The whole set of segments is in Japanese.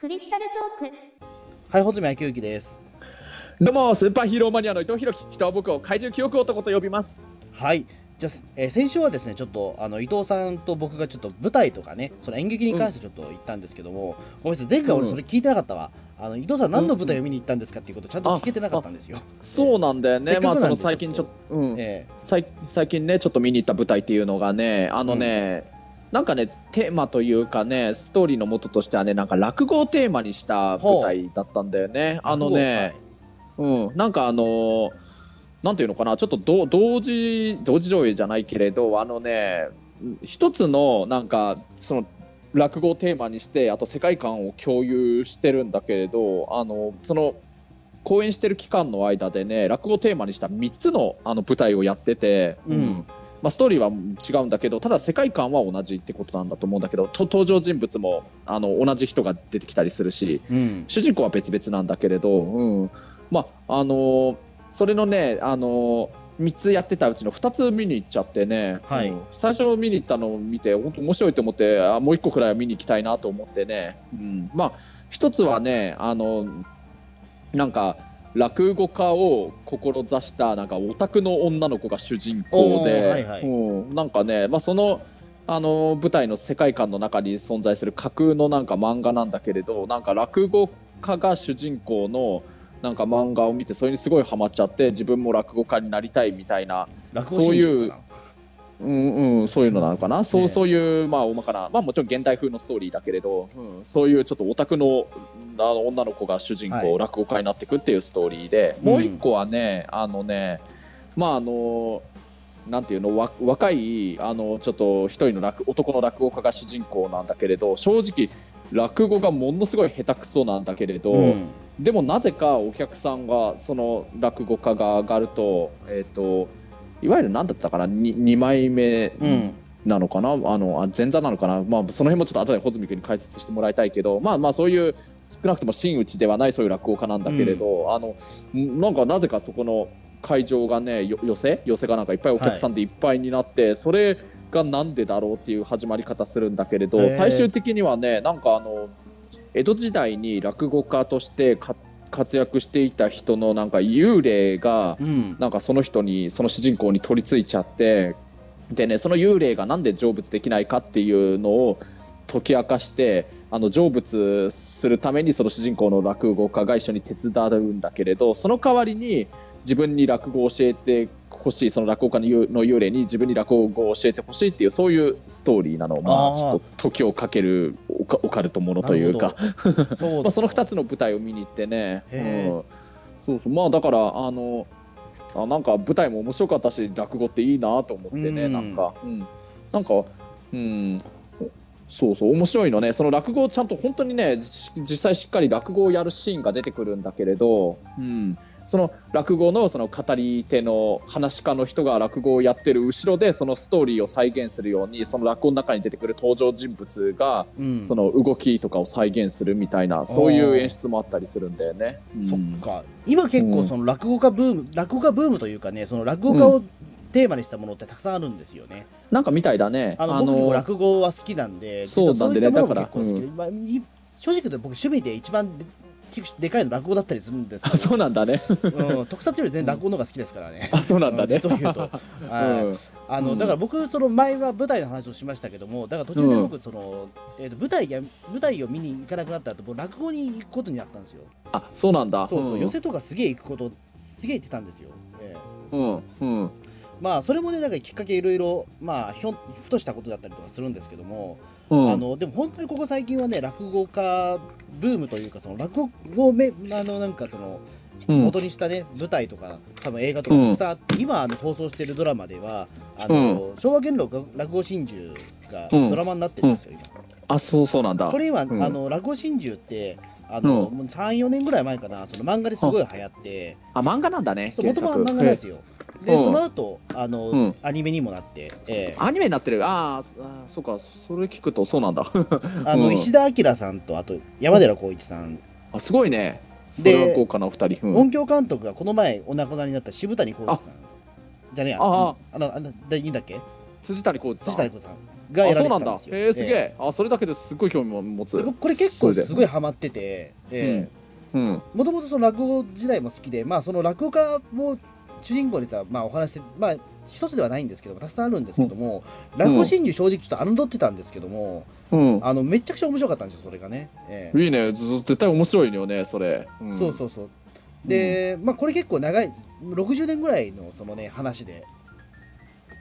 クリスタルトーク。はい、穂積昭之です。どうもスーパーヒーローマニアの伊藤弘樹人は僕を怪獣記憶男と呼びます。はい。じゃあ、えー先週はですね、ちょっと、あの、伊藤さんと僕がちょっと舞台とかね、その演劇に関してちょっと言ったんですけども、ごめんなさい、前回俺それ聞いてなかったわ。あの、伊藤さん何の舞台を見に行ったんですかっていうことちゃんと聞けてなかったんですよ。そうなんだよね。せっかくなんでまあその最近ちょっと、うん。え最最近ねちょっと見に行った舞台っていうのがねあのね、なんかねテーマというかねストーリーの元としてはねなんか落語をテーマにした舞台だったんだよね。ーあのね、うん。なんかあのーなんていうのかなちょっとど同時同時上映じゃないけれどあのね一つのなんかその落語をテーマにしてあと世界観を共有してるんだけれどあのその公演してる期間の間でね落語をテーマにした3つのあの舞台をやってて、うんまあ、ストーリーは違うんだけどただ世界観は同じってことなんだと思うんだけどと登場人物もあの同じ人が出てきたりするしうん。主人公は別々なんだけれど、うん。まああのーそれのね、あのー、3つやってたうちの2つ見に行っちゃってね、はい。うん。最初見に行ったのを見て本当面白いと思ってあもう1個くらいは見に行きたいなと思ってね、うん、まあ1つはねあのなんか落語家を志したなんかオタクの女の子が主人公で、はいはい。うんなんかね、まあ、そのあの舞台の世界観の中に存在する架空のなんか漫画なんだけれどなんか落語家が主人公のなんか漫画を見てそれにすごいハマっちゃって自分も落語家になりたいみたいな、落そういううんうん、そういうのなのかな、そうね。そういう、まあ、大まかな、まあ、もちろん現代風のストーリーだけれど、うん、そういうちょっとオタクのあの女の子が主人公、はい。落語家になっていくっていうストーリーで、もう一個はね、あのね、まああのなんていうのわ若いあのちょっと一人の落男の落語家が主人公なんだけれど正直落語がものすごい下手くそなんだけれど、なうん。でもなぜかお客さんがその落語家が上がると,、えー、といわゆる何だったかな 2, 2枚目うん。なのかな、あのあ前座なのかな、まあ、その辺もちょっと後で穂積君に解説してもらいたいけど、まあ、まあそういう少なくとも真打ちではないそういう落語家なんだけれど、あのんなんかなぜかそこの会場がねよ寄せ寄せがなんかいっぱいお客さんでいっぱいになって、それがなんでだろうっていう始まり方するんだけれど最終的にはねなんかあの江戸時代に落語家としてか活躍していた人のなんか幽霊がうん。なんかその人にその主人公に取り付いちゃってでねその幽霊がなんで成仏できないかっていうのを解き明かしてあの成仏するためにその主人公の落語家が一緒に手伝うんだけれどその代わりに自分に落語を教えてほしいその落語家の幽霊に自分に落語を教えてほしいっていうそういうストーリーなの。まあちょっと時をかけるオカルトものというかそうまあ、その2つの舞台を見に行ってね、うんそうそうまあだからあのあなんか舞台も面白かったし落語っていいなと思ってね、うん。なんか、うん、なんかうん。そうそう面白いのね。その落語をちゃんと本当にねし実際しっかり落語をやるシーンが出てくるんだけれど、うん、その落語のその語り手の話し家の人が落語をやってる後ろでそのストーリーを再現するようにその落語の中に出てくる登場人物がうん。その動きとかを再現するみたいなそういう演出もあったりするんだよね。そうん。っか。今結構その落語家ブーム、落語家ブームというかねその落語家をテーマにしたものってたくさんあるんですよね、なんかみたいだね。あの僕結構落語は好きなんでそうなんでね。だから正直言うと僕趣味で一番ででかいの落語だったりするんですけあそうなんだね。ど、うん、特撮より全然落語の方が好きですからね、あそうなんだね。と、はい。うん。あのうん。だから僕、その前は舞台の話をしましたけども、だから途中で僕、そのえーと舞台や舞台を見に行かなくなった後、僕落語に行くことになったんですよ。あそうなんだ。そうそう、ん。寄せとかすげえ行くこと、すげえ行ってたんですよ。えー。うん。うん。まあ、それもね、なんかきっかけいろいろ、まあ、ひょんふとしたことだったりとかするんですけども、うん。あのでも本当にここ最近はね、落語家ブームというか、その落語をめあのなんかそのうん。元にしたね、舞台とか、多分映画とかたくさんあって、今あの放送しているドラマでは、あの昭和元禄落語真珠がうん。ドラマになってるんですよ、今。あそうそうなんだ。こ。れ今、うん。あの落語真珠って、あのうん。もう3、4年ぐらい前かな、その漫画ですごい流行って、あ漫画なんだね。もともと漫画なんですよ。で、うん。その後あの、うん。アニメにもなって、ええ。アニメになってる。あーあそうかそれ聞くとそうなんだ。あの、うん。石田明さんと、あと山寺宏一さん、あすごいね。そで豪華なお二人。うん。音響監督がこの前お亡くなりになった渋谷浩二さん。じゃねえや、ああ。あの、あの、でいいんだっけ？辻谷浩二さん。辻谷浩二さん。がやられあそうなんだ。てたんですよへえ。すげえ。えあそれだけですっごい興味を持つ。で僕これ結構すごいハマってて、えうん。もともとその落語時代も好きで、まあ、その落語家も主人公にさ、まあ、お話して、まあ、一つではないんですけども、たくさんあるんですけども、落語真珠正直ちょっと侮ってたんですけども、うん。あのめちゃくちゃ面白かったんですよ、それがね。ええ。いいね。ず絶対面白いよねそれ、ん。そうそうそう。で、まあ、これ結構長い、60年ぐらいのそのね、話で、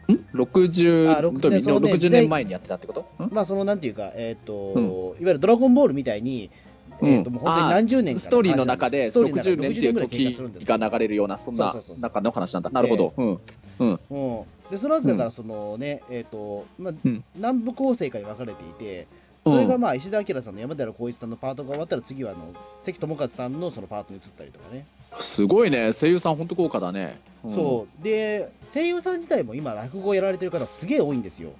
ん？60あろくどういう意味？ねそうね60年前にやってたってこと？ん？まあ、そのなんていうか、えっ、と、いわゆるドラゴンボールみたいに、えっ、と、もう本当に何十年ストーリーの中でストーリーの中60年っていう60ぐら経過時が流れるようなそんなそうそうそう。中の話なんだ。なるほど、うん。うん。うん、でその後だからそのね、えっ、と、まあ、うん。南部構成かに分かれていて、それがまあ石田明さんの山寺宏一さんのパートが終わったら次はあの関智一さんのそのパートに移ったりとかね、すごいね。声優さん本当豪華だね、うん。そう。で声優さん自体も今落語をやられてる方すげえ多いんですよ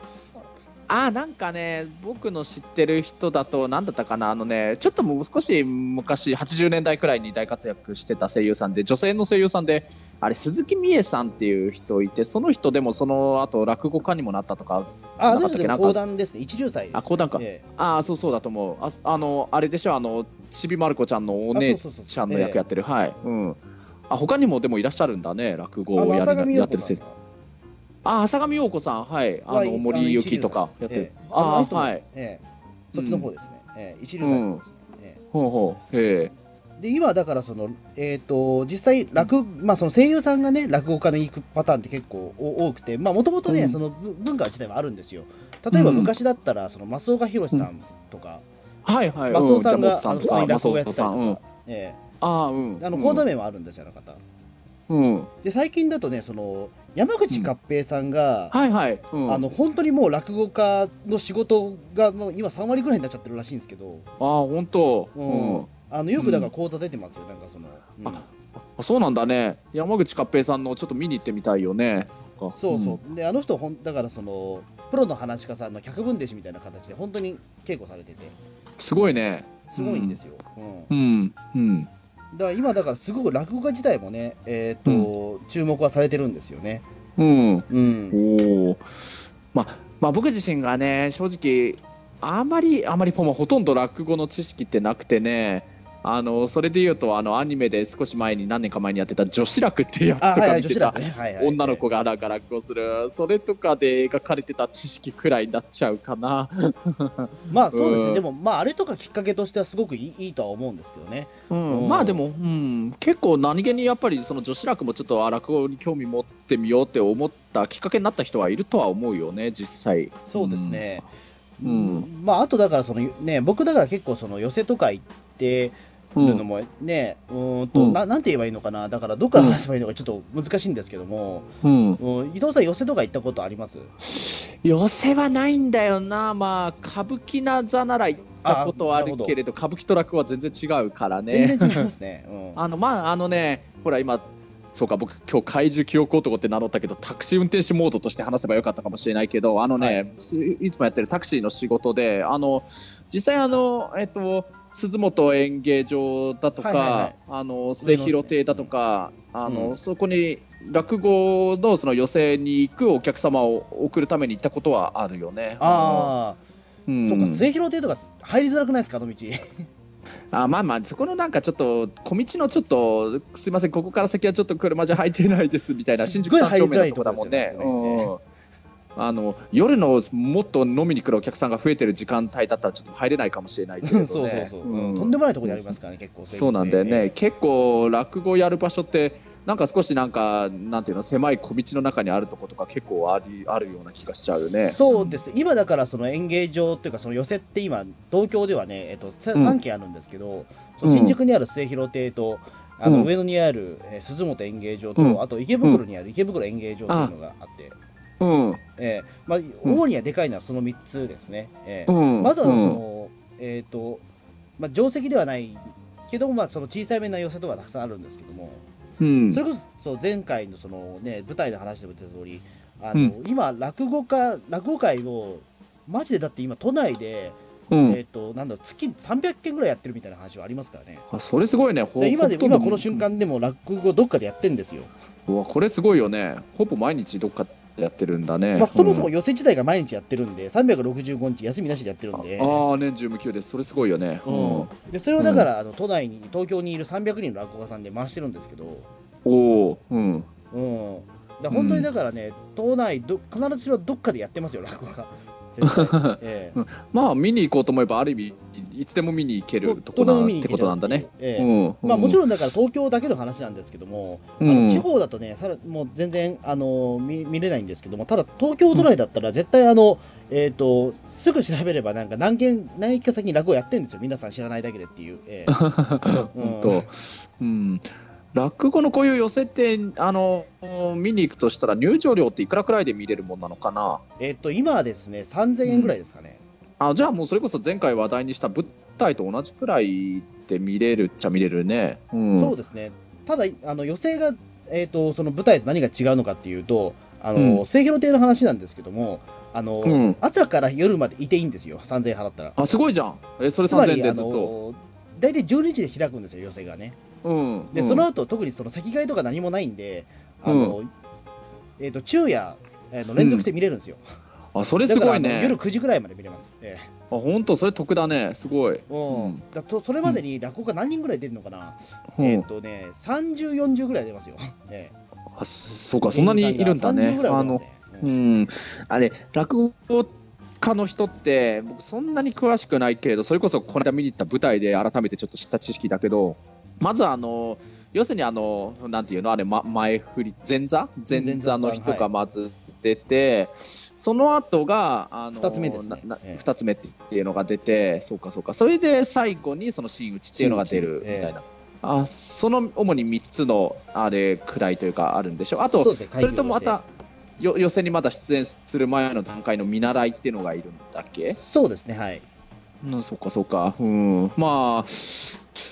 あーなんかね僕の知ってる人だと何だったかな？あのねちょっともう少し昔80年代くらいに大活躍してた声優さんで女性の声優さんであれ鈴木美恵さんっていう人いてその人でもその後落語家にもなったとかああなかったっけ？講談ですね。一流祭ですあ講談か。えああそうそうだと思う。ああのあれでしょ？あのちびまる子ちゃんのおあ姉ちゃんの役やってる、はい。うん。あ他にもでもいらっしゃるんだね落語をややってるあ浅上陽子さん。はい。あはいの森ゆきとかやってる、あはい。ええ。そっちの方ですね、ええ。一流祭の方ですね、ええ。ほうほう。へえ。で今だからそのえっ、と実際落まあその声優さんがね落語家に行くパターンって結構お多くてまあもともとね、うん。そのぶ文化自体はあるんですよ。例えばうん。昔だったらその増岡弘さんとか、はいはい、増尾さんが、うん、普通にもつさんとか落語やってたりとか、、えああうん。えあの講座名もあるんですよ、あの方。うん。で最近だとねその山口勝平さんが、はいはい、うん、あの本当にもう落語家の仕事がもう今3割ぐらいになっちゃってるらしいんですけど、ああ本当。ううん。ん、あのよくだから講座出てますよ、なんかその、うん。ああそうなんだね。山口勝平さんのちょっと見に行ってみたいよね。そうそう、であの人ほんだからそのプロの話し家さんの脚本弟子みたいな形で本当に稽古されてて。すごいね。すごいんですよ、うん。うん。うんだから今だからすごく落語家自体もねえっ、と、注目はされてるんですよね。うん。うん。おおまあまあ僕自身がね正直あまりあまりほとんど落語の知識ってなくてねあのそれで言うとあのアニメで少し前に何年か前にやってた女子楽っていうやつとか見てた。女の子がなんか落語する。それとかで描かれてた知識くらいになっちゃうかな。まあそうですね、うん。でもまああれとかきっかけとしてはすごくいいいいとは思うんですけどね。うん。うん。まあでも、うん、結構何気にやっぱりその女子楽もちょっとあ落語に興味持ってみようって思ったきっかけになった人はいるとは思うよね実際。そうですね、うん。まああとだからそのね僕だから結構その寄せとか行ってうんるのもね、うーんと、うん。ななんて言えばいいのかな。だからどっから話せばいいのかちょっと難しいんですけども、うん。うん。伊藤さん寄せとか行ったことあります？寄せはないんだよな。まあ歌舞伎な座なら行ったことはあるけれど歌舞伎と落語は全然違うからね。全然違いますね、うん。あのまああのねほら今そうか僕今日怪獣記憶男って名乗ったけどタクシー運転手モードとして話せばよかったかもしれないけどあのね、い、いつもやってるタクシーの仕事であの実際あのえっと鈴本演芸場だとか、はいはいはい。あの末広亭だとか、あの、うん。そこに落語のその寄席に行くお客様を送るために行ったことはあるよね。ああ、うん。そうか末広亭とか入りづらくないですかあの道？あまあまあそこのなんかちょっと小道のちょっとすいませんここから先はちょっと車じゃ入ってないですみたいな新宿三丁目のとこだもんねね。うんあの夜のもっと飲みに来るお客さんが増えてる時間帯だったらちょっと入れないかもしれないけれどね。そうそうそう、ん。とんでもないところにありますからね結構。そうなんだよね、結構落語やる場所ってなんか少しなんかなんていうの狭い小道の中にあるとことか結構ありあるような気がしちゃうよね。そうです。今だからその演芸場っていうかその寄席って今東京ではね、えっと、さうん。3軒あるんですけど、その新宿にある末広亭とあうん。の上野にある、えー鈴本演芸場と、うん。あと池袋にある池袋演芸場というのがあって、うん。えーまあ、主にはでかいのはその3つですね、えーうん。まずはそうんの、えっ、と、まあ、定石ではないけども、まあ、その小さいめな寄せとかたくさんあるんですけども、うん。それこそ前回のその、ね、舞台で話してもらった通りあの、今落語家落語会をマジでだって今都内で、うん。えっ、となんだ月300件ぐらいやってるみたいな話はありますからね。あそれすごいね。今で今この瞬間でも落語どっかでやってんですよ。うわこれすごいよね。ほぼ毎日どっかやってるんだね。まあ、そもそもうん寄せ自体が毎日やってるんで、365日休みなしでやってるんで。ああ、年中無休です。それすごいよね。うんでそれをだから、あの都内に東京にいる300人の落語家さんで回してるんですけど、おお、うん。うん、だ本当にだからね、都内ど必ずしろどっかでやってますよ落語家ええまあ見に行こうと思えばある意味いつでも見に行けるとこなってことなんだね。ええうんまあ、もちん。ろんだから東京だけの話なんですけども、あうんの地方だとね、さらもう全然あの見見れないんですけども、ただ東京都内だったら絶対あの、えっ、とすぐ調べればなんか何件何か先に落語やってるんですよ。皆さん知らないだけでっていう。ええ 本当。うん。落語のこういう寄せってあの見に行くとしたら入場料っていくらくらいで見れるもんなのかな？えっと今はですね3000円ぐらいですかね。あじゃあもうそれこそ前回話題にした舞台と同じくらいで見れるっちゃ見れるね。うん。そうですね。ただあの寄席がえっ、とその舞台と何が違うのかっていうと、あの、うん亭の話なんですけども、あの、うん朝から夜までいていいんですよ。3000円払ったら。あすごいじゃん。えそれ3000つまりあ円でずっと？の大体12時で開くんですよ寄席がね。うん。で、うんその後特にその席替えとか何もないんで、あの、えっ、と昼夜、えーの連続して見れるんですよ。あそれすごいね。夜9時ぐらいまで見れます。えあ本当それ得だね。すごい。えうんだとそれまでに落語家何人ぐらい出るのかな、うんえっ、とね、30、40ぐらい出ますよ。ええあそうかそんなにいるんだね30ぐ。らいはあのううんん、あれ落語家の人って僕そんなに詳しくないけれどそれこそこの間見に行った舞台で改めてちょっと知った知識だけどまずあの要するにあのなんていうのあれ、ま、前振り前座？前座の人がまず出て、その後があの二つ目ですね。ななええ。二つ目っていうのが出てそうかそうか。それで最後にその真打ちっていうのが出るみたいな。あその主に3つのあれくらいというかあるんでしょ？うあとそれともまたよ予選にまだ出演する前の段階の見習いっていうのがいるんだっけ？そうですね、はい。うん、そっかそっか。うん。まあ、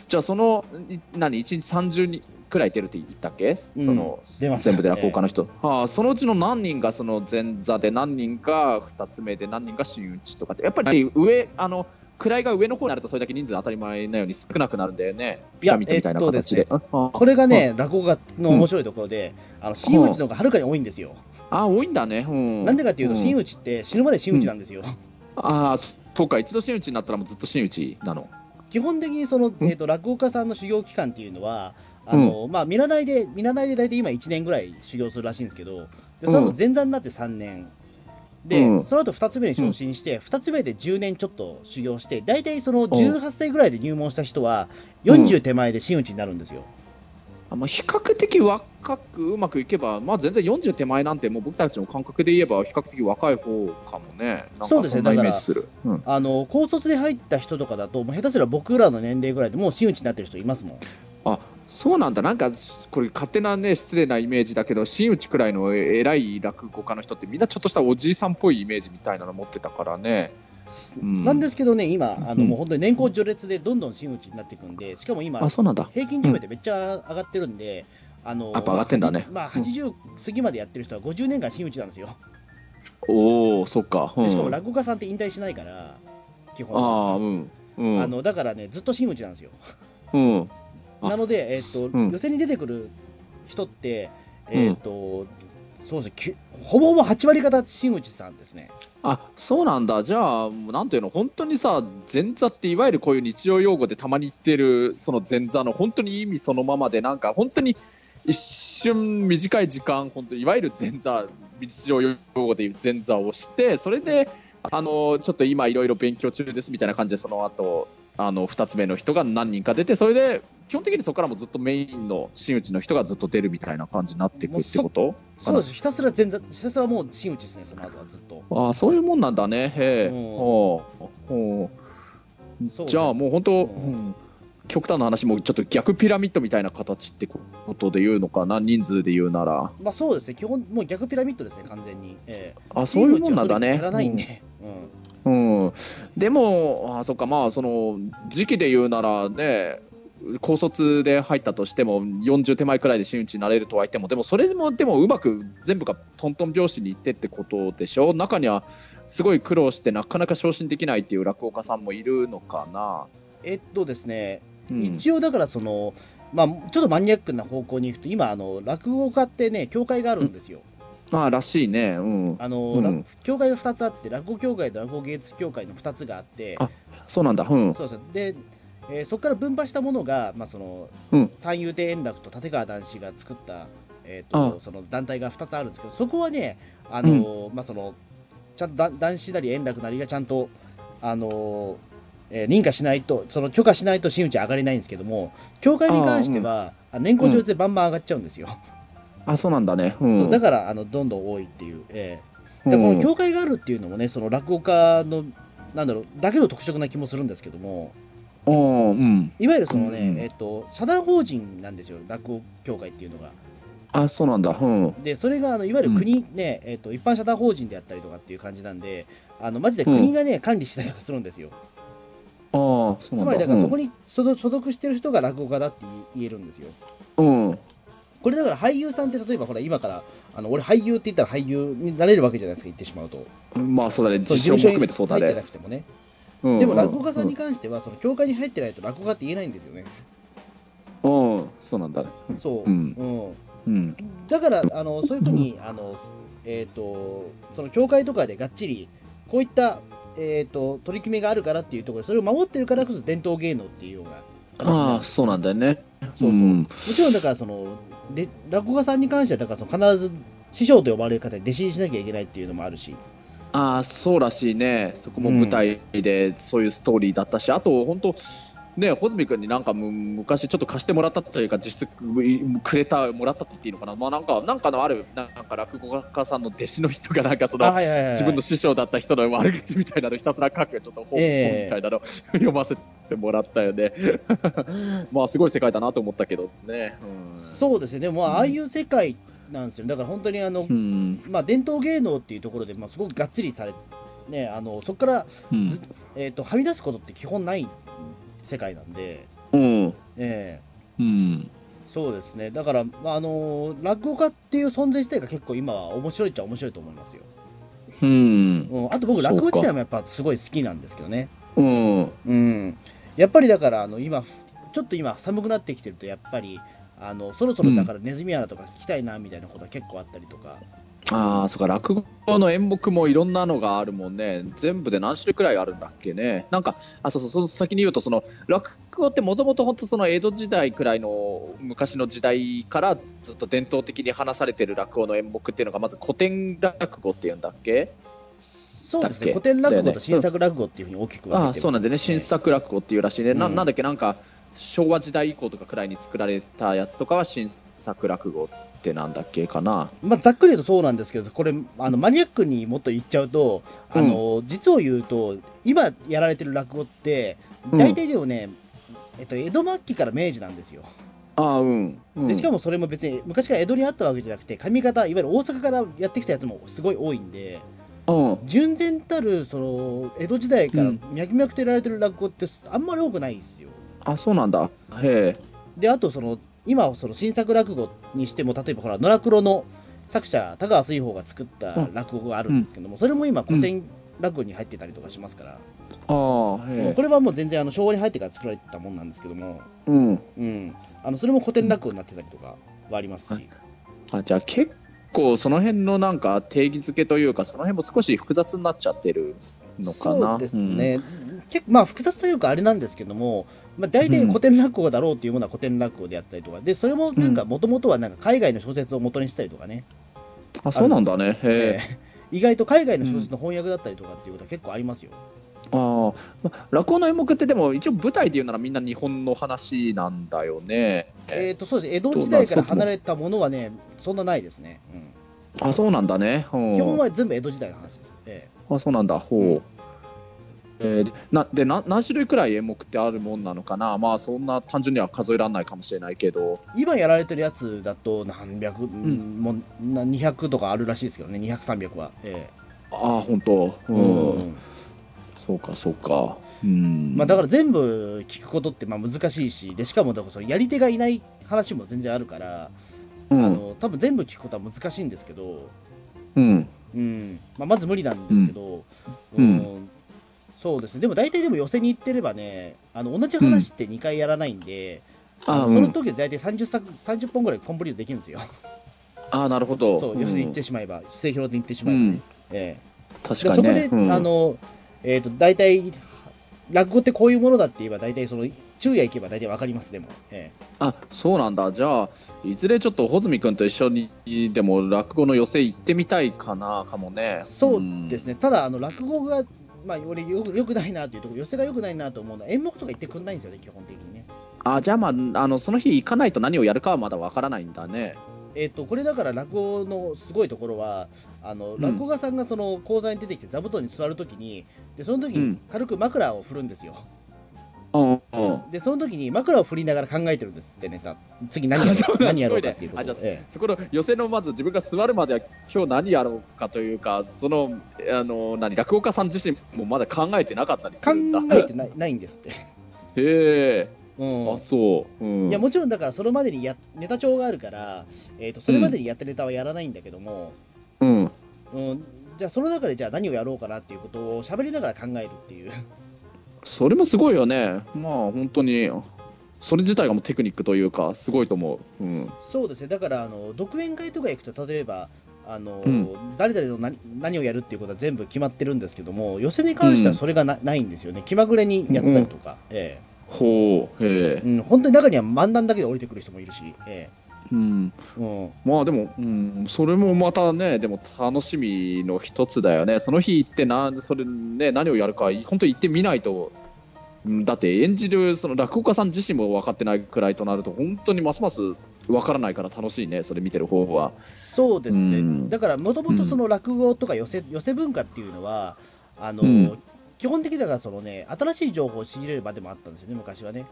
じゃあその、い何、1日30人くらい出るって言ったっけ、その出ます全部で落語家の人。はあ、そのうちの何人がその前座で、何人が2つ目で、何人が真打ちとかって、やっぱり上、あの、位が上の方になるとそれだけ人数当たり前なように少なくなるんだよね。ピラミッドみたいな形で。えっあこれがね、落語家の面白いところで、あの真打ちの方がはるかに多いんですよ。あ、多いんだね。うん。なんでかっていうと、ん真打ちって死ぬまで真打ちなんですよ。ああ、そうか、一度真打ちになったらもうずっと真打ちなの。基本的にその、えー、と落語家さんの修行期間っていうのは、あのまあ、見習いで、見習いで大体今1年ぐらい修行するらしいんですけど、でその後前座になって3年。で、うん。その後2つ目に昇進して、2つ目で10年ちょっと修行して、大体その18歳ぐらいで入門した人は、40手前で真打ちになるんですよ。あまあ、比較的若くうまくいけば、まあ、全然40手前なんてもう僕たちの感覚で言えば比較的若い方かもね。そうですねあの高卒で入った人とかだと、もう下手すら僕らの年齢ぐらいでもう真打ちになってる人いますもん。あそうなんだ、なんかこれ勝手なね失礼なイメージだけど、真打ちくらいの偉い落語家の人ってみんなちょっとしたおじいさんっぽいイメージみたいなの持ってたからね。うんなんですけどね、今、あのうんもう本当に年功序列でどんどん真打ちになっていくんで、しかも今あ、、そうなんだ。平均寿命ってめっちゃ上がってるんで、あのやっぱ上がってんだねまあ、80過ぎまでやってる人は50年間真打ちなんですよ。おお、そっか。うんでしかも落語家さんって引退しないから、基本ああ、うん。うん。あのだからね、ずっと真打ちなんですよ。うん。あなので、えっとうん予選に出てくる人って、えっとそうですほぼほぼ8割方真打ちさんですね。あそうなんだ、じゃあ、なんていうの、本当にさ、前座っていわゆるこういう日常用語でたまに言ってる、その前座の本当に意味そのままで、なんか本当に一瞬短い時間、本当いわゆる前座、日常用語で言う前座をして、それで、あのちょっと今いろいろ勉強中ですみたいな感じで、その後あの2つ目の人が何人か出て、それで基本的にそこからもずっとメインの真打ちの人がずっと出るみたいな感じになっていくってこと？そうです、ひたすら前座、ひたすらもう真打ちですね、その後はずっと。ああそういうもんなんだね。へえ。うん。ほう。じゃあもう本当、うん。うん。極端な話もちょっと逆ピラミッドみたいな形ってことで言うのかな？人数で言うなら。まあそうですね、基本、もう逆ピラミッドですね、完全に。ええ。あそういうもんなんだね。やらないんで。うん。うん、うん。でもあそっかまあその時期で言うならね高卒で入ったとしても40手前くらいで真打ちになれるとは言ってもでもそれでもでもうまく全部がトントン拍子にいってってことでしょ？中にはすごい苦労してなかなか昇進できないっていう落語家さんもいるのかな、えっとですね、うん、一応だからその、まあ、ちょっとマニアックな方向に行くと、今、あの落語家ってね、協会があるんですよ。ああらしいね。うん。あの、うん。ら協会が2つあって落語協会と落語芸術協会の2つがあって。あそうなんだ。うん。そうで、えーそこから分派したものが、まあ、そのうん。三遊亭円楽と立川談志が作った、えー、あ。とその団体が2つあるんですけどそこはねあの、まあ、そのちゃんとだ談志なり円楽なりがちゃんとあの、えー認可しないとその許可しないと真打ち上がれないんですけども協会に関しては、あ年功序列でバンバン上がっちゃうんですよ、あそうなんだね。うん。そうだからあのどんどん多いっていう、えーでこの協会があるっていうのもねその落語家のなんだろうだけの特色な気もするんですけども。うんうん。いわゆるそのね、うんえっと社団法人なんですよ落語協会っていうのが。あそうなんだ。うん。でそれがあのいわゆる国ね、えっと一般社団法人であったりとかっていう感じなんであのマジで国がね、管理したりとかするんですよ。ああそうなんだ。つまりだからそこに所属してる人が落語家だって言えるんですよ。うんうんこれだから俳優さんって例えばほら今からあの俺俳優って言ったら俳優になれるわけじゃないですか言ってしまうと。まあそうだねそう実証も含めてそうだ入ってねなくてもね。うんでも落語家さんに関してはその協会に入ってないと落語家って言えないんですよね。うんうんそうなんだね。そう、うん。うん。うん。だからあのそういうふうにあの、えー、とその教会とかでがっちりこういった、えー、と取り決めがあるからっていうところでそれを守ってるからこそ伝統芸能っていうようなああそうなんだよね。そうそう、うん。もちろんだからそので落語家さんに関してはだからその必ず師匠と呼ばれる方に弟子にしなきゃいけないっていうのもあるし。ああそうらしいね。そこも舞台でそういうストーリーだったし、あと本当ね穂積君になんかむ昔ちょっと貸してもらったというか実質くれたもらったって言っていいのかな。まあなんかなんかのあるなんか落語家さんの弟子の人がなんかその、自分の師匠だった人の悪口みたいなのひたすら書くちょっと本,、ええ。みたいなの 読ませてもらったよね。まあすごい世界だなと思ったけどね、うん、そうですね。でもまあああいう世界なんですよ。だから本当にあの、うん。まあ、伝統芸能っていうところで、まあ、すごくがっつりされねあのそこから、うん。えー、とはみ出すことって基本ない世界なんで、うん。ええ。うん。そうですね。だから、まああの落語家っていう存在自体が結構今は面白いっちゃ面白いと思いますよ、うん。うん、あと僕落語自体もやっぱすごい好きなんですけどね。うんうんやっぱりだからあの今ちょっと今寒くなってきてるとやっぱりあのそろそろだからネズミ穴とか聞きたいなみたいなことは結構あったりとか、ああ、そっか、落語の演目もいろんなのがあるもんね。全部で何種類くらいあるんだっけね。なんか、あ、そうそう、その先に言うと、その、落語ってもともと本当その江戸時代くらいの昔の時代からずっと伝統的に話されてる落語の演目っていうのが、まず古典落語っていうんだっけ？そうですね。古典落語と新作落語っていうふうに大きく分けてああそうなんでね。新作落語っていうらしいね、なうんなんだっけなんか昭和時代以降とかくらいに作られたやつとかは新作落語ってなんだっけかな。まあ、ざっくり言うとそうなんですけどこれあのマニアックにもっと言っちゃうと、あの実を言うと今やられてる落語ってうん。大体でもね、えっと、江戸末期から明治なんですよ。ああうん、うん、でしかもそれも別に昔から江戸にあったわけじゃなくて上方いわゆる大阪からやってきたやつもすごい多いんでうん純然たるその江戸時代からうん。脈々とやられてる落語ってあんまり多くないんですよ。あそうなんだ。へえ。であとその今その新作落語にしても例えばほら野良黒の作者田川水宝が作った落語があるんですけども、それも今古典落語に入ってたりとかしますから、ああへこれはもう全然あの昭和に入ってから作られてたもんなんですけども、えうん。うん、あのそれも古典落語になってたりとかはありますし、あじゃあ結構その辺のなんか定義づけというかその辺も少し複雑になっちゃってるのかな。そうですね、結構まあ複雑というかあれなんですけども、まあ、大体古典落語だろうっていうものは古典落語であったりとか。でそれもなんかもともとはなんか海外の小説を元にしたりとかね、うんあそうなんだね。意外と海外の小説の翻訳だったりとかっていうことは結構ありますよ。ああ落語の演目ってでも一応舞台で言うならみんな日本の話なんだよね。えー、とそうです。江戸時代から離れたものはね、そんなないですね。うん、あそうなんだね。う。ん基本は全部江戸時代の話です。えあそうなんだ。ほう、うん。えーでなでな何種類くらい演目ってあるもんなのかな。まあそんな単純には数えられないかもしれないけど。ー今やられてるやつだと何百、うん。もうな200とかあるらしいですけどね、200、300は。えああ本当う、ーうん。んそうかそうか。うん。まあ、だから全部聞くことってまあ難しいし、でしかもだからそのやり手がいない話も全然あるから、うん。あの多分全部聞くことは難しいんですけど、うん。うん。まあ、まず無理なんですけど、うん。うん。そうですね、でも大体でも寄せに行ってればね、あの同じ話って2回やらないんで、あのあうん。その時で大体30作30本ぐらいコンプリートできるんですよ。ああなるほど。そう、要するに言ってしまえば、末広で言ってしまえばね。うん。え確えでそこで、かにねうん。あの、えっ、と、大体、落語ってこういうものだって言えば、大体その、昼夜行けば大体わかります、でも。えあそうなんだ。じゃあいずれちょっと穂積君と一緒にでも落語の寄席行ってみたいかなかもね。えそうですね、ただ、あの、落語が、まあ、俺よく、よくないなというところ、寄せがよくないなと思うのは、演目とか言ってくんないんですよね、基本的にね。あじゃあまああのその日行かないと何をやるかはまだわからないんだねえっとこれだから落語のすごいところはあのん。落語家さんがその講座に出てきて座布団に座るときにでその時にうん。軽く枕を振るんですよ、うんうん。でその時に枕を振りながら考えてるんですってねさ次何やろ そう何やろうかっていうことあじゃあえそこの寄席のまず自分が座るまでは今日何やろうかというかそのあの何落語家さん自身もまだ考えてなかったりえ考するんだ。えてないないんですって、へえうん。あそう、うん、いやもちろんだからそれまでにやネタ帳があるから、えー、とそれまでにやったネタはやらないんだけども、うん。うん。じゃあその中でじゃあ何をやろうかなっていうことを喋りながら考えるっていう。それもすごいよね。まあ本当にそれ自体がもうテクニックというかすごいと思う、うん、そうですね、だからあの独演会とか行くと、例えば、あのうん。誰々の何何をやるっていうことは全部決まってるんですけども、寄せに関してはそれがな,、ないんですよね、気まぐれにやったりとか、えほうへえ、えうん、本当に中には漫談だけで降りてくる人もいるし、えうん、えうん、まあでも、うん、それもまたねでも楽しみの一つだよね。その日行ってなそれ、ね、何をやるか本当に行ってみないとうんだって演じるその落語家さん自身も分かってないくらいとなると本当にますます分からないから楽しいねそれ見てる方は。そうですね、うん。だからもともとその落語とか寄せ寄せ文化っていうのは、あのうん基本的にだからその、ね、新しい情報を仕入れる場でもあったんですよね、昔はね。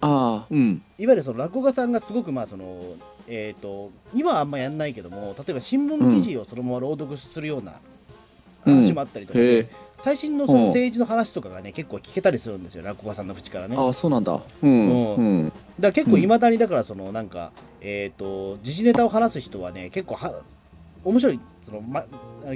ああ。うん。いわゆるその落語家さんがすごくまあその、えー、と今はあんまやんないけども例えば新聞記事をそのまま朗読するような話もあったりとかで、へえ。最新のその政治の話とかがね結構聞けたりするんですよ落語家さんの口からね。だかああそうなんだ。うん。ううん。ら結構いまだにだからそのなんか、えっ、と時事ネタを話す人はね結構は面白いその、ま、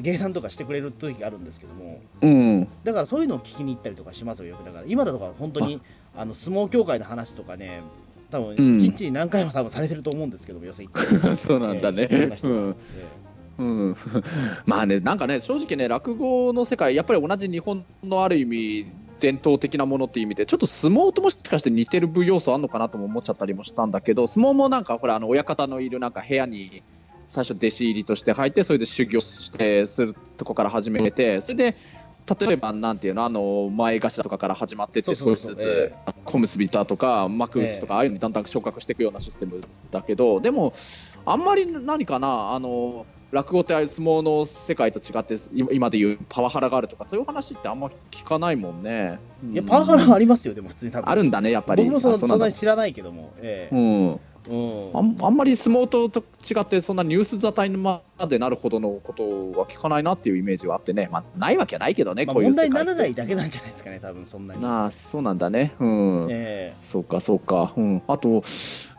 芸談とかしてくれる時があるんですけども。うん。だからそういうのを聞きに行ったりとかしますよよく。だから今だとか本当にあ。の相撲協会の話とかね多分うん。一日に何回も多分されてると思うんですけども、寄せ行って。そうなんだね、えーうん、まあね、なんかね、正直ね、落語の世界、やっぱり同じ日本のある意味、伝統的なものっていう意味で、ちょっと相撲ともしかして似てる部要素あるのかなとも思っちゃったりもしたんだけど、相撲もなんか、ほら、あの親方のいるなんか部屋に最初、弟子入りとして入って、それで修行してするとこから始めて、それで、例えば、なんていうの、あの前頭とかから始まってって、少しずつ小結びだとか、幕内とか、ああいうのにだんだん昇格していくようなシステムだけど、でも、あんまり何かな、あの落語ってああいう相撲の世界と違って、今今でいうパワハラがあるとか、そういう話ってあんま聞かないもんね。いやパワハラはありますよ、でも普通に多分。あるんだね、やっぱり。僕もそのあうんなに知らないけども、ええ。うんうんあんあんまり相撲とと違ってそんなニュース沙汰にまでなるほどのことは聞かないなっていうイメージはあってね、まあ、ないわけはないけどね、まあ、こういう問題にならないだけなんじゃないですかね、多分そんなに。ああそうなんだね。うん、えそうかそうか、うん、あと、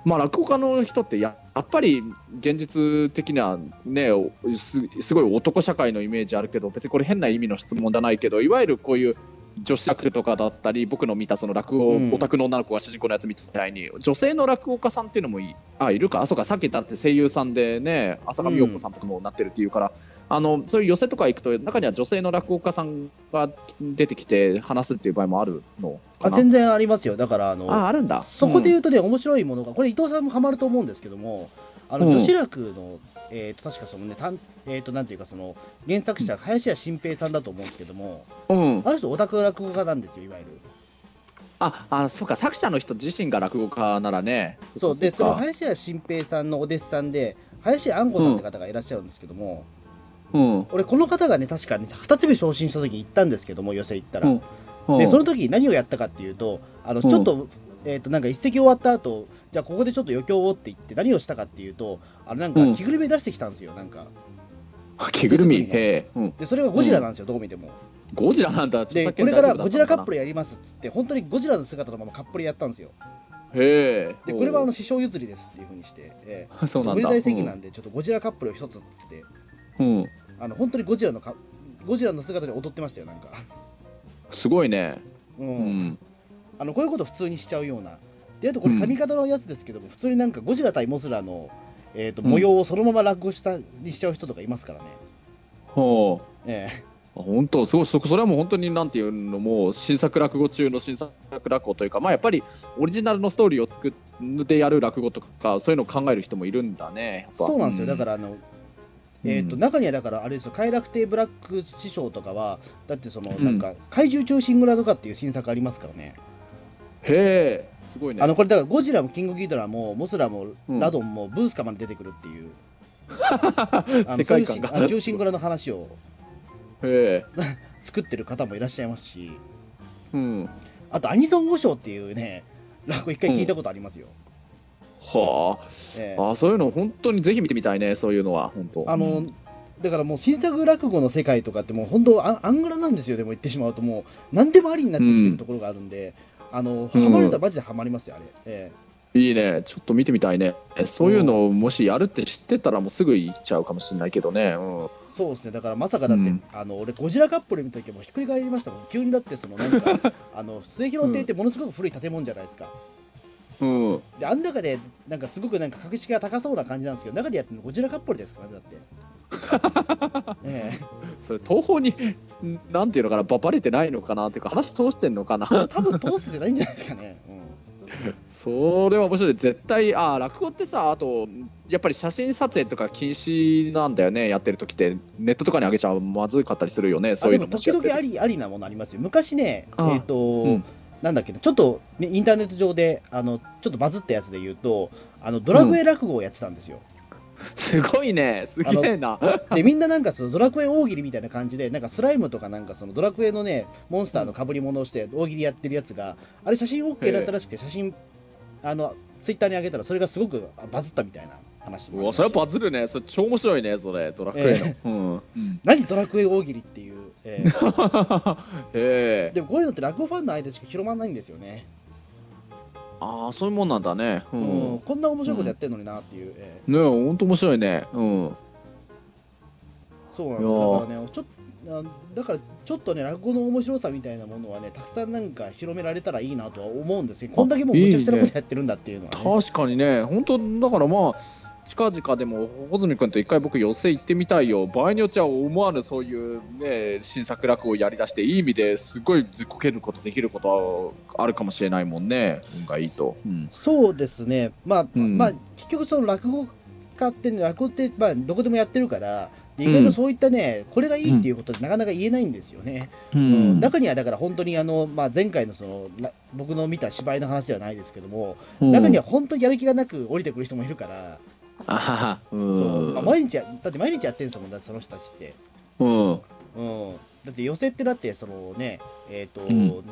まあ、落語家の人ってややっぱり現実的にはねすすごい男社会のイメージあるけど別にこれ変な意味の質問じゃないけどいわゆるこういう女子役とかだったり僕の見たその落語、うん。オタクの女の子が主人公のやつみたいに女性の落語家さんっていうのもいあいるか？あそうかさっき言ったって声優さんでね浅上陽子さんとかもなってるっていうから、あのそういう寄席とか行くと中には女性の落語家さんが出てきて話すっていう場合もあるの？あ全然ありますよ、だからあのああるんだ。そこで言うとね、面白いものが、これ、伊藤さんもハマると思うんですけども、あのうん。女子楽の、えー、と確かそのね、たんえー、となんていうか、その原作者、林家新平さんだと思うんですけども、うん、あの人、オタク落語家なんですよ、いわゆる。ああそうか作者の人自身が落語家ならね。そうで、そのか林家新平さんのお弟子さんで、林家あんこさんって方がいらっしゃるんですけども、うん。俺、この方がね、確かね、二つ目昇進した時に行ったんですけども、寄席行ったら。うん。でその時何をやったかっていうとあのうん。ちょっと,、えー、となんか一席終わった後じゃあここでちょっと余興をって言って何をしたかっていうとあのなんかうん。着ぐるみ出してきたんですよなんか。着ぐるみ？へえ、うん、でそれがゴジラなんですよ、どう見ても。ゴジラなんだ。でこれからゴジラカップルルやりますっつって本当にゴジラの姿のままカップルやったんですよ。へえ。でこれはあの師匠譲りですっていうふうにして、えー、そうなんだ。無理大席なんでちょっとゴジラカップルを一つっつって。うん、うん。あの本当にゴジラのかゴジラの姿で踊ってましたよなんか、すごいね。うん。うん。あのこういうこと普通にしちゃうような。であとこれ髪型のやつですけども、普通になんかゴジラ対モスラの、えー、とうん。模様をそのまま落語したにしちゃう人とかいますからね、ほう。えあ本当すごいそそれはもう本当になんていうのもう新作落語中の新作落語というかまあやっぱりオリジナルのストーリーを作ってやる落語とかそういうのを考える人もいるんだねえそうなんですよ、だかららあの、えー、と中にはだからあれですよ快楽亭ブラック師匠とかはだってそのうん。なんか怪獣中心蔵とかっていう新作ありますからね、へえすごいね。あのこれだからゴジラもキングギドラもモスラもうんラドンもブースカまで出てくるっていう、あの世界観が。中心蔵の話をへえ。作ってる方もいらっしゃいますし。うん。あとアニソン和尚っていうね落語一回聞いたことありますよ、はええ。ああそういうの本当にぜひ見てみたいねそういうのは本当。あの、だからもう新作落語の世界とかってもう本当アアングラなんですよでも言ってしまうともう。何でもありになってきてるところがあるんで、あのハマる人はマジでハマりますよあれ、えいいね。ちょっと見てみたいね。えそういうのをもしやるって知ってたらもうすぐ行っちゃうかもしれないけどね。うん。えそうですね。だからまさかだって、うん。あの俺ゴジラカップル見た時はもうひっくり返りましたもん。急にだってそのなんか あの末広亭ってものすごく古い建物じゃないですか、うん。であん中でなんかすごくなんか格式が高そうな感じなんですけど中でやってるのゴジラカップルですからねだって。え。それ東宝にんなんていうのかなばバレてないのかなっていうか話通してんのかな。え多分通せてないんじゃないですかね、うん。それは面白い。絶対あー落語ってさあとやっぱり写真撮影とか禁止なんだよねやってる時って。ネットとかに上げちゃまずかったりするよねそういうのも時々ありりありなものありますよ。昔ねああえっ、と、うんなんだっけなちょっと、ね、インターネット上であのちょっとバズったやつで言うとあのドラクエ落語をやってたんですよ、すごいね。すげえな。でみんななんかそのドラクエ大喜利みたいな感じでなんかスライムとかなんかそのドラクエのねモンスターの被り物をして大喜利やってるやつがあれ写真 OK だったらしくて写真あのツイッターに上げたらそれがすごくバズったみたいな話うわそれはバズるね。それ超面白いねそれ。ドラクエの、え。うん。うん。何ドラクエ大喜利っていう、えーへ え。でもこういうのって落語ファンの間しか広まらないんですよね、ああそういうもんなんだね。う、うん。ねこんな面白いことやってるのになっていう、ええ。本当面白いね。うん。ーそうなんですよ。だからねちょっあだからちょっとね落語の面白さみたいなものはねたくさんなんか広められたらいいなとは思うんですけどこんだけもうむちゃくちゃなことやってるんだっていうのはね。確かにね。本当だからまあ近々でも穂積君と一回僕寄せ行ってみたいよ。場合によっちゃ思わぬそういうね新作落語をやりだしていい意味ですごいずっこけることできることはあるかもしれないもんね運がいいと、うん。そうですね。まあ、うん。まあ結局その落語家ってね落語ってまあどこでもやってるから意外とそういったね、これがいいっていうことでなかなか言えないんですよね、ううん。ん。中にはだから本当にあの、まあ、前回のそのら僕の見た芝居の話ではないですけども、うん。中には本当にやる気がなく降りてくる人もいるから、あはは。う。そうまあ、ん毎日やだって毎日やってるんですもんだってその人たちって、うん。うん、だって寄せってだってそのねえっ、と、ん。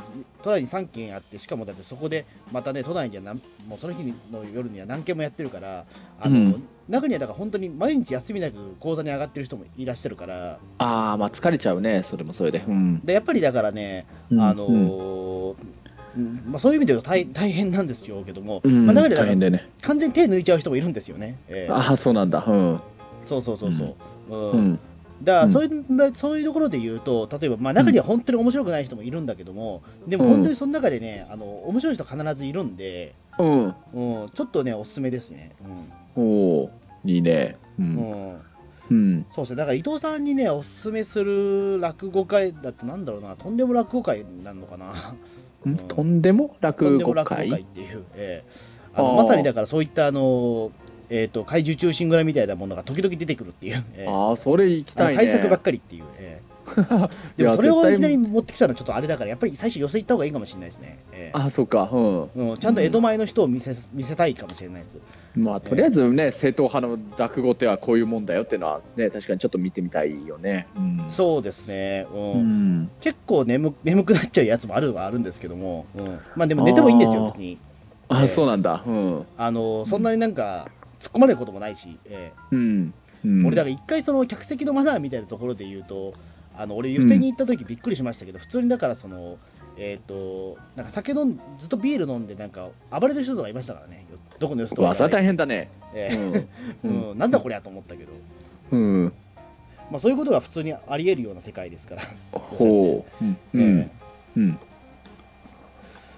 都内に3軒あってしかもだってそこでまたね都内にはなんもうその日の夜には何軒もやってるからあの、うん。中にはだから本当に毎日休みなく講座に上がってる人もいらっしゃるから。ああまあ疲れちゃうねそれもそれで。うん。でやっぱりだからねあのーうん。まあ、そういう意味で言うと大大変なんですよけども、うん。まあ、中で大変でね。完全に手抜いちゃう人もいるんですよね。えー。ああそうなんだ。うん。そうそうそうそう。うん。うん。だからうん。そういう、まあそういうところで言うと例えば、まあ、中には本当に面白くない人もいるんだけども、でもうん。本当にその中でねあの面白い人必ずいるんで、うん。うん、ちょっとねおすすめですね。おおいいね。ううん。んうん。うん。そうですね。だから伊藤さんにねおすすめする落語会だとなんだろうな。とんでも落語会なのかな。ん？とんでも落語会会？っていう、ええ。あのまさにだからそういったあの、えー、と怪獣中心蔵みたいなものが時々出てくるっていう、ええ。ああそれ行きたいね。対策ばっかりっていう、ええ。でいやもそれをいきなり持ってきたのはちょっとあれだからやっぱり最初寄せ行った方がいいかもしれないですね、ええ。あそうか。うん。うん、ちゃんと江戸前の人を見せ見せたいかもしれないですまあとりあえずね正統派の落語ってはこういうもんだよっていうのはね確かにちょっと見てみたいよね。うん。そうですね、うん。うん。結構眠眠くなっちゃうやつもあるはあるんですけども、うん、まあでも寝てもいいんですよ別に。あそうなんだ。うん。あのそんなになんか突っ込まれることもないし、ええ。うん。うん。俺だから一回その客席のマナーみたいなところで言うとあの俺湯煎に行った時びっくりしましたけど、普通にだからそのえっ、となんか酒飲んずっとビール飲んでなんか暴れてる人とかいましたからねよどこの様子とかそれは大変だね。ええ。うん。うん。なんだこりゃと思ったけど、うん。まあ、そういうことが普通にありえるような世界ですから、ほう。うん。うえ。ん。うん。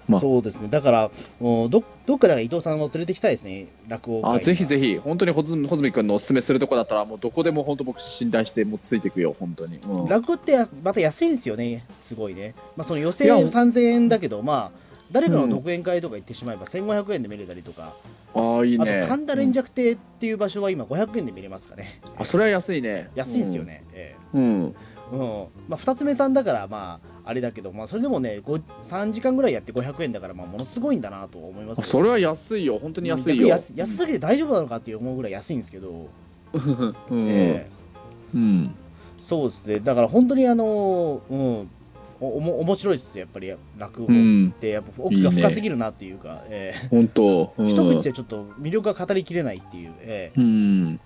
まあ。そうですね。だからどどっかだから伊藤さんを連れてきたいですね。落語会あぜひぜひ。ひ本当に穂積君のおすすめするとこだったらもうどこでも本当僕信頼してもうついていくよ。本当に、うん。落語ってやまた安いんですよね。すごいね、まあ、その予選いや3000円だけどまあ誰かの独演会とか行ってしまえば1500円で見れたりとか、ああいいね。あと神田連雀亭っていう場所は今500円で見れますかね、あそれは安いね。安いですよね、えうん、うん。えうん。まあ、二つ目さんだからまああれだけど、まあ、それでもねご3時間ぐらいやって500円だからまあものすごいんだなと思いますあそれは安いよ。本当に安い逆よ安安すぎて大丈夫なのかって思うぐらい安いんですけど、うん、ええ。うん。そうですね。だから本当にあのうんおおも面白いですよやっぱり落語。っうん。てやっぱ奥が深すぎるなっていうか、ええ。本当、うん、一口でちょっと魅力が語りきれないっていう、ええ。うん。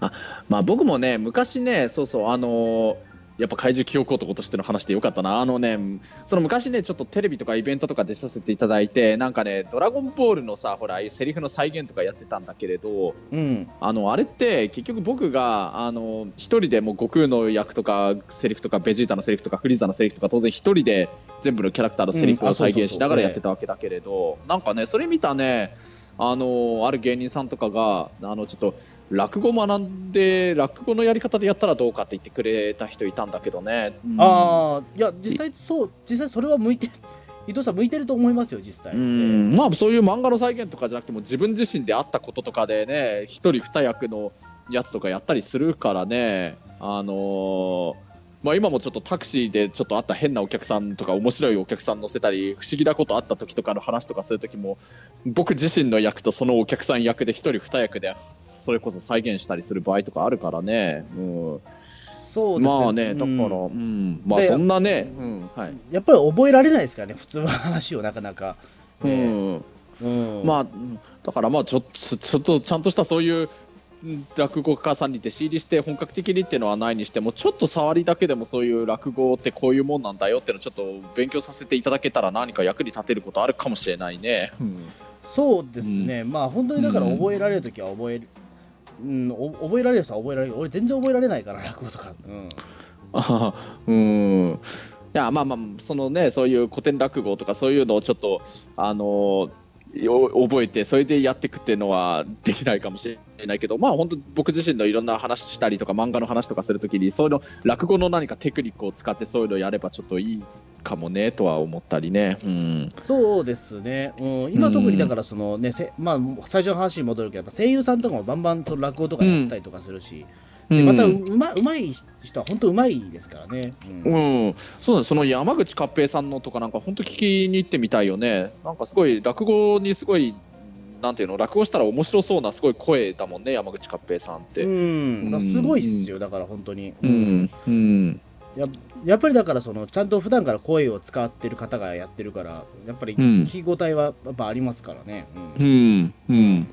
あまあ僕もね昔ねそうそうあのーやっぱ怪獣記憶男としての話でよかったな。あのねその昔ねちょっとテレビとかイベントとか出させていただいてなんかねドラゴンボールのさほらセリフの再現とかやってたんだけれどうん。あのあれって結局僕があの一人でもう悟空の役とかセリフとかベジータのセリフとかフリーザのセリフとか当然一人で全部のキャラクターのセリフを再現しながらやってたわけだけれど、なんかねそれ見たねあのある芸人さんとかがあのちょっと落語学んで落語のやり方でやったらどうかって言ってくれた人いたんだけどね、うん。ああいや実際そう実際それは向いて 伊藤さん向いてると思いますよ実際、うん。まあそういう漫画の再現とかじゃなくても自分自身であったこととかでね一人二役のやつとかやったりするからね。あのーまあ今もちょっとタクシーでちょっとあった変なお客さんとか面白いお客さん乗せたり不思議なことあった時とかの話とかする時も僕自身の役とそのお客さん役で一人二役でそれこそ再現したりする場合とかあるからね、うん、そうですまあねだから、うん。うんまあでそんなね、うんはい。やっぱり覚えられないですからね普通の話をなかなか、うえんえ。うん。まあ、うんだからまあちょちょっとちゃんとしたそういううん落語家さんに弟子入りして本格的にっていうのはないにしてもちょっと触りだけでもそういう落語ってこういうもんなんだよっていうのをちょっと勉強させていただけたら何か役に立てることあるかもしれないね。そうですね、まあ本当にだから覚えられるときは覚える、うん、お覚えられる人は覚えられる。俺全然覚えられないから落語とか、うん、あははうん。いやまあまあそのねそういう古典落語とかそういうのをちょっとあのよ覚えてそれでやっていくっていうのはできないかもしれないけどまあ本当僕自身のいろんな話したりとか漫画の話とかするときにそういうの落語の何かテクニックを使ってそういうのをやればちょっといいかもねとは思ったりね。うん。そうですね、うん、今特にだからそのね、せまあ、最初の話に戻るけどやっぱ声優さんとかもバンバンその落語とかやってたりとかするし、でまたううまうまい人は本当うまいですからね、うん。うん、そうだその山口勝平さんのとかなんか本当聞きに行ってみたいよね。なんかすごい落語にすごいなんていうの落語したら面白そうなすごい声だもんね山口勝平さんって。うん、すごいっすよ、だから本当に、うん。うん。ややっぱりだからそのちゃんと普段から声を使ってる方がやってるからやっぱりうん。聞き応えはやっぱありますからね、うん。うん。うん。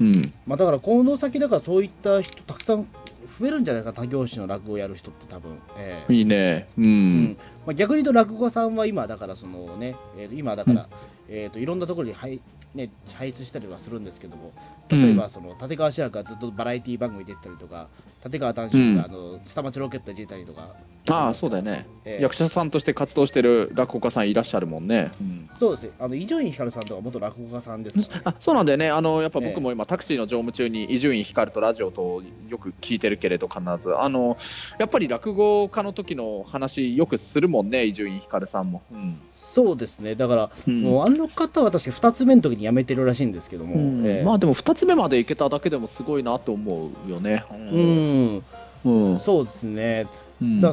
うん。まあ、だからこの先だからそういった人たくさん増えるんじゃないか他業種の落語をやる人って多分、ええ。いいね。ううん。んまあ、逆に言うと落語家さんは今だからそのね、えーと今だから、えー、といろんなところに配,、ね、配出したりはするんですけども例えばその立川志らくがずっとバラエティ番組出てたりとか立川談春があの下町ロケットに出たりとか、ああそうだよね。えー役者さんとして活動してる落語家さんいらっしゃるもんね。そうですね。あの伊集院光さんとか元落語家さんですね、あそうなんだよね。あのやっぱええ。僕も今タクシーの乗務中に伊集院光とラジオとよく聞いてるけれど必ず。あのやっぱり落語家の時の話よくするもんね伊集院光さんも。うんそうですね。だから、うん。もうあの方は確か2つ目の時に辞めてるらしいんですけども、うん。ええ。まあでも2つ目までいけただけでもすごいなと思うよね。うん、うん。そうですね。うん。だ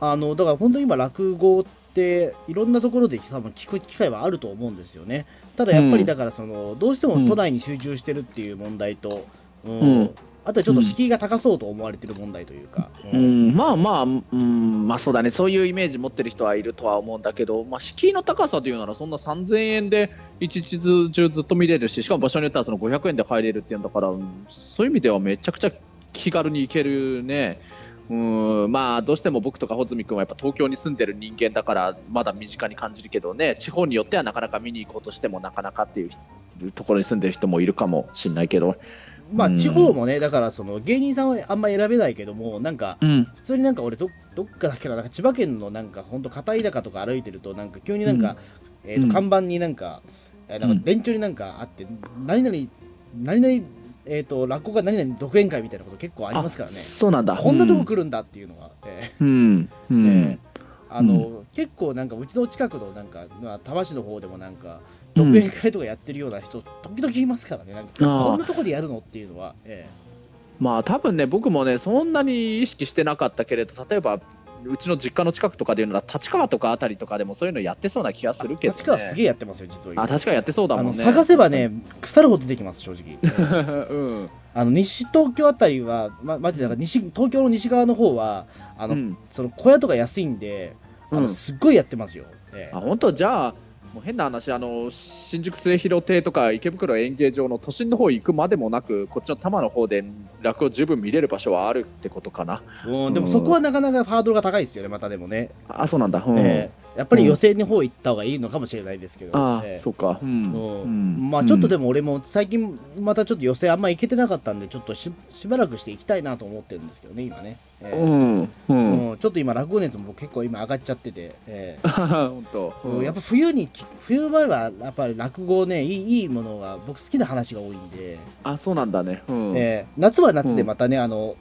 あのだから本当に今落語っていろんなところで多分聞く機会はあると思うんですよね。ただやっぱりだからその、どうしても都内に集中してるっていう問題と、うん。うんあとはちょっと敷居が高そうと思われてる問題というか、ううん。ん、まあまあ、うん、まあそうだね、そういうイメージ持ってる人はいるとは思うんだけど、まあ、敷居の高さというなら、そんな3000円で一日中ずっと見れるし、しかも場所によってはその500円で入れるっていうんだから、そういう意味ではめちゃくちゃ気軽に行けるね。うん。まあどうしても僕とか穂積君はやっぱ東京に住んでる人間だからまだ身近に感じるけどね。地方によってはなかなか見に行こうとしてもなかなかっていうところに住んでる人もいるかもしれないけど、うんまあ地方もねだからその芸人さんはあんま選べないけどもなんかうん、普通になんか俺どどっかだっけななんか千葉県のなんか本当片田舎とか歩いてるとなんか急になんか、えーとうん。看板になんか、えーなんうん。か電柱になんかあって、何々、何々、えー、と落語家何々独演会みたいなこと結構ありますからね。そうなんだ。こんなとこ来るんだっていうのが、えーうん。あの結構なんかうちの近くのなんか、まあ、多摩市の方でもなんか独演会とかやってるような人、時々いますからね。なんかこんなとこでやるの？っていうのは、えまあ多分ね僕もねそんなに意識してなかったけれど例えばうちの実家の近くとかでいうなら立川とかあたりとかでもそういうのやってそうな気がするけど、ね、立川すげえやってますよ実は今。あ確かやってそうだもんね。探せばね腐るほど出てきます正直。うん。あの西東京あたりはまマジでだから西東京の西側の方はあの、うん。その小屋とか安いんであの、うん。すっごいやってますよ、ええ。あ本当？じゃあもう変な話あの新宿末広亭とか池袋演芸場の都心の方行くまでもなくこっちの多摩の方で落語十分見れる場所はあるってことかな。うん、でもそこはなかなかハードルが高いですよねまたでもね、あそうなんだ、うん。ええやっぱり予選の方行った方がいいのかもしれないですけど、あええ。そうか、うん。うん。うんまあちょっとでも俺も最近またちょっと予選あんま行けてなかったんでちょっとししばらくして行きたいなと思ってるんですけどね今ね、ええ。うん。うん、うん、うんちょっと今落語熱も結構今上がっちゃってて、ええ。本当、うん。やっぱ冬にき冬場はやっぱり落語ねいいいいものが僕好きな話が多いんで、あそうなんだね、うん。えー夏は夏でまたね、あの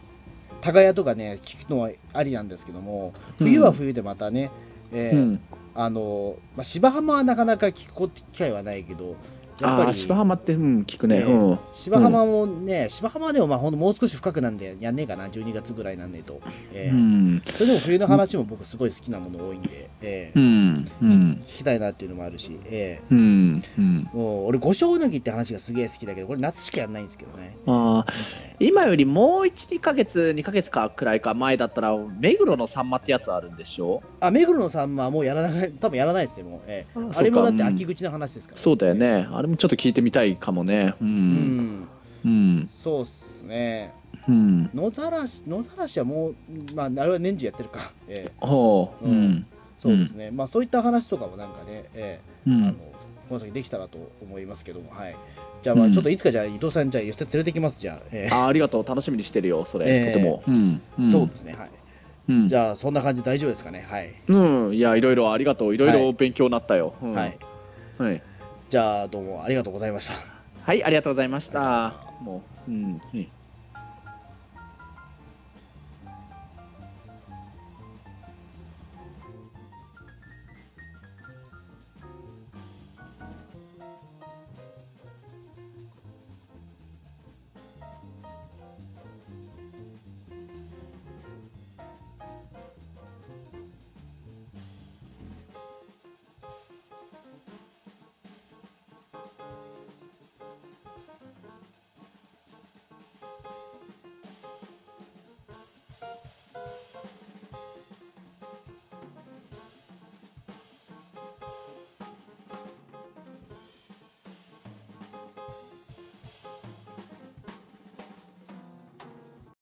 耕屋とかね聞くのはありなんですけども冬は冬でまたね、えーうん、あのまあ、芝浜はなかなか聞く機会はないけどやっぱり芝浜って、うん、聞くね、ねうん、芝浜もね、芝浜はでもまあほんともう少し深くなんでやんねえかな12月ぐらいなんねえと、えーうん、それでも冬の話も僕すごい好きなもの多いんで、えーうん、うん、聞きたいなっていうのもあるし、えうん、うん、ーもう俺五章うなぎって話がすげえ好きだけどこれ夏しかやんないんですけどね、あー今よりもう1、2ヶ月、2ヶ月かくらいか前だったら、目黒のサンマってやつあるんでしょ？あ目黒のさんまはもうやらない多分やらないですねもう、えーああれもだって秋口の話ですから、そうだよね、あれもちょっと聞いてみたいかもね。う、うん。んうん、そうっすね。うん、野ざらし野ざらしはもうまああれは年中やってるか、えーほう、ううん。ん、そうですね、まあそういった話とかもなんかね、えうーあのん、この先できたらと思いますけども。はい。じゃあまあうん。ちょっといつかじゃあ伊藤さんじゃあ寄せ連れてきます。じゃあ、えーあありがとう、楽しみにしてるよ、それ、えーとても。うん、うん。そうですね。はい。うん、じゃあそんな感じで大丈夫ですかね。はい、うん、いや、いろいろありがとう、いろいはろ勉強になったよ。うん。はい、はい、じゃあどうもありがとうございました。はい、ありがとうございました。もう、うん、うん